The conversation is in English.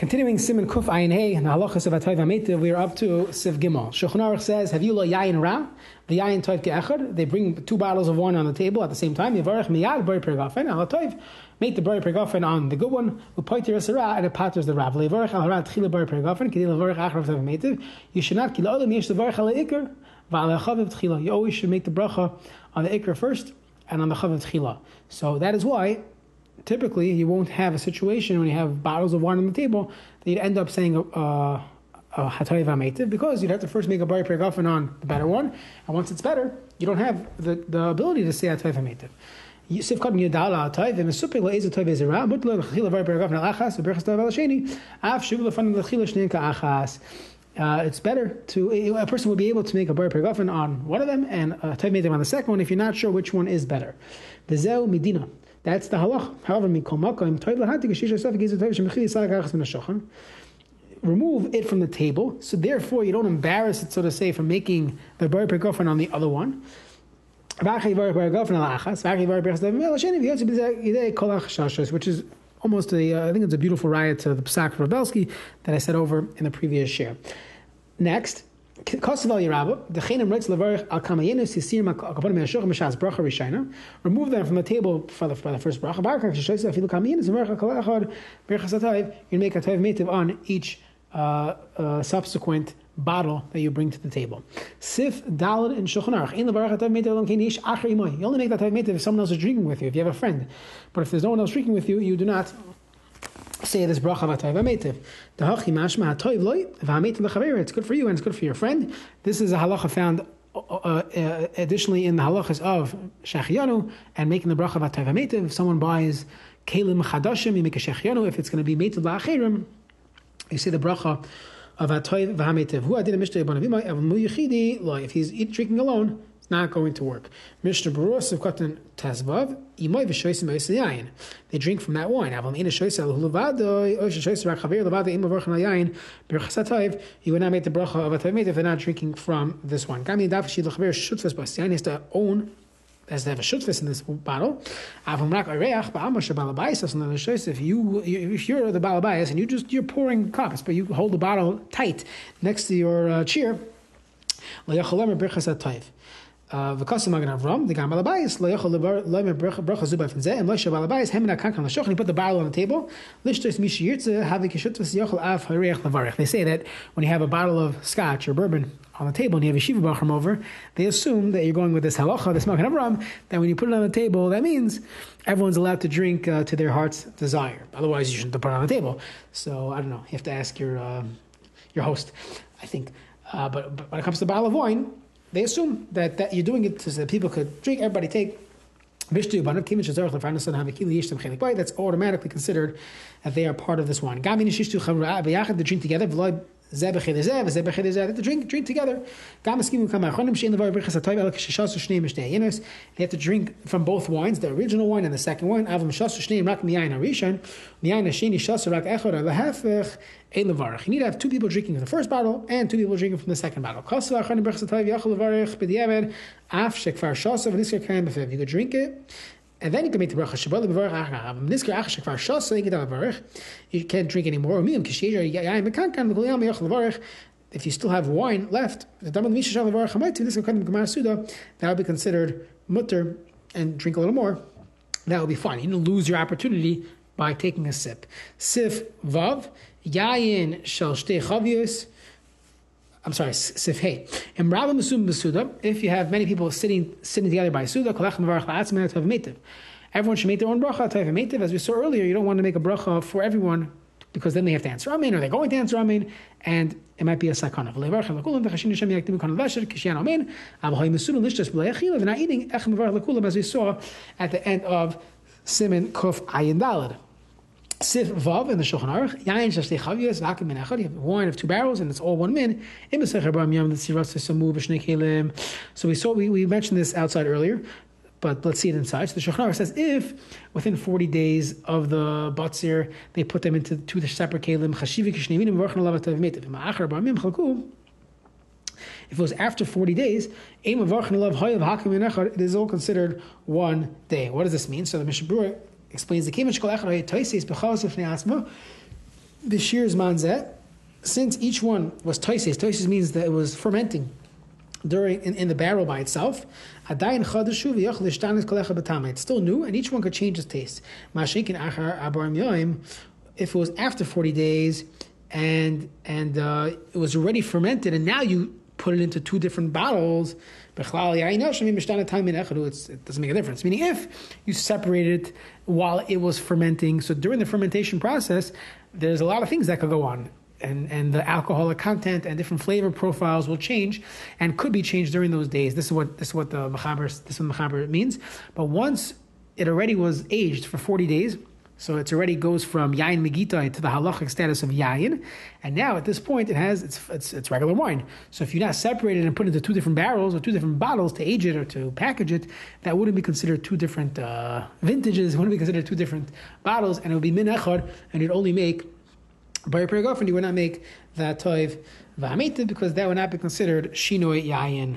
Continuing Siman Kuf Ayin Hey, the halachas of Atayv Ameta, we are up to Siv Gimel. Shulchan Aruch says, "Have you lo yayin ra? The yayin toiv ke'echad. They bring two bottles of wine on the table at the same time. Yivarech miyad bari pergafen. Al toiv make the bari pergafen on the good one. Upoitir esara and it patters the rav. Yivarech al harat tchila bari pergafen. Kedil yivarech achrav tav ametiv. You should not kill olam yesh yivarech al chaviv tchila. You always should make the bracha on the ikr first and on the chaviv tchila. So that is why typically you won't have a situation when you have bottles of wine on the table that you'd end up saying uh, a because you'd have to first make a bari pregafen on the better one, and once it's better, you don't have the, the ability to say hatayv Shnein Achas uh, it's better to a person will be able to make a bar on one of them and a type on the second one if you're not sure which one is better. The Zel Medina. That's the halach. However, remove it from the table, so therefore you don't embarrass it, so to say, from making the bari pergafen on the other one. Which is almost a, uh, I think it's a beautiful riot to the Psak Rabelsky that I said over in the previous share. Next, The writes Levarich Al. Remove them from the table for the, for the first bracha. Levarich. You make a Tayv on each uh, uh, subsequent bottle that you bring to the table. Sif Dalad and Shulchan Aruch. In the Baruch Atav Metiv Elam Kein Ish Acher Imoy. You only make that Tayv Metiv if someone else is drinking with you. If you have a friend, but if there's no one else drinking with you, you do not say this bracha v'atoiv v'ametiv. The mashma hatoiv loy v'ametiv lechaver. It's good for you and it's good for your friend. This is a halacha found uh, uh, additionally in the halachas of shechiyanu and making the bracha v'atoiv v'ametiv. If someone buys kelim chadashim, you make a shechiyanu. If it's going to be metiv la'achirim, you say the bracha of atoiv v'ametiv. Who adin mishtei bonavimai ev muyichidi loy. If he's drinking alone not going to work. Mishnah Berurah of Katan Imoy v'shoysim yayin. They drink from that wine. Aval ina shoysa levado, oy shoysa rachaver levado ima. Berchasatayv, you would not make the bracha of a taymet if they're not drinking from this wine. Gami daf shid lechaver shutfes bas has to own has to have a shutfis in this bottle. If you if you're the balabais and you just you're pouring cups, but you hold the bottle tight next to your uh, chair, The Gam Balabayis, lo yochel lemer bracha zuba from zeh, and he put the barrel on the table. They say that when you have a bottle of scotch or bourbon on the table and you have a shiva bachram over, they assume that you're going with this halacha, this Magen Avram, that when you put it on the table, that means everyone's allowed to drink uh, to their heart's desire. Otherwise, you shouldn't put it on the table. So, I don't know, you have to ask your, uh, your host, I think. Uh, but, but when it comes to the bottle of wine, they assume that, that you're doing it so that people could drink, everybody take. That's automatically considered that they are part of this wine. They drink together. They have to drink, drink together. They have to drink from both wines, the original wine and the second wine. You need to have two people drinking from the first bottle and two people drinking from the second bottle. You could drink it and then you can make the bracha you can You can't drink anymore. If you still have wine left, that would be considered mutter and drink a little more. That would be fine. You don't lose your opportunity by taking a sip. Sif vav yayin shal shtei chavius. I'm sorry, sifhei. In Rabba Masum Basuda, if you have many people sitting sitting together by Suda, everyone should make their own bracha metiv. As we saw earlier, you don't want to make a bracha for everyone because then they have to answer Amen or they're going to answer Amen, and it might be a sakana. They're not eating, as we saw at the end of Siman Kuf Ayin Dalad. Sif Vav in the Shulchan Aruch, Yain Shashtei Chavias, Vakim Min Echad, you have wine of two barrels and it's all one min. Im Secher Bam Yam, the Siras Samu B'Shnei Kelim. So we saw, we, we mentioned this outside earlier, but let's see it inside. So the Shulchan Aruch says if within 40 days of the Batzir, they put them into two separate Kelim, Chashivik Shneivinim, Vorchan Alav Tav Metiv, Ma'achar Bam Yam Chalku, if it was after 40 days, it is all considered one day. What does this mean? So the Mishnah explains the Kivish Kol Echad Toisis B'Chalos Ifnei Asma. Bishir's manzet, since each one was toises, toises means that it was fermenting during in, in the barrel by itself. It's still new, and each one could change its taste. If it was after 40 days and and uh, it was already fermented, and now you put it into two different bottles, it doesn't make a difference. Meaning, if you separate it while it was fermenting, so during the fermentation process, there's a lot of things that could go on. And, and the alcoholic content and different flavor profiles will change and could be changed during those days. This is what this is what the machaber this is what means. But once it already was aged for 40 days, so it already goes from yain megita to the halachic status of yain, and now at this point it has it's, it's, it's regular wine. So if you now separate it and put it into two different barrels or two different bottles to age it or to package it, that wouldn't be considered two different uh, vintages. Wouldn't be considered two different bottles, and it would be min echad, and you'd only make by peragof, and you would not make that toiv v'amita because that would not be considered shinoi yayin.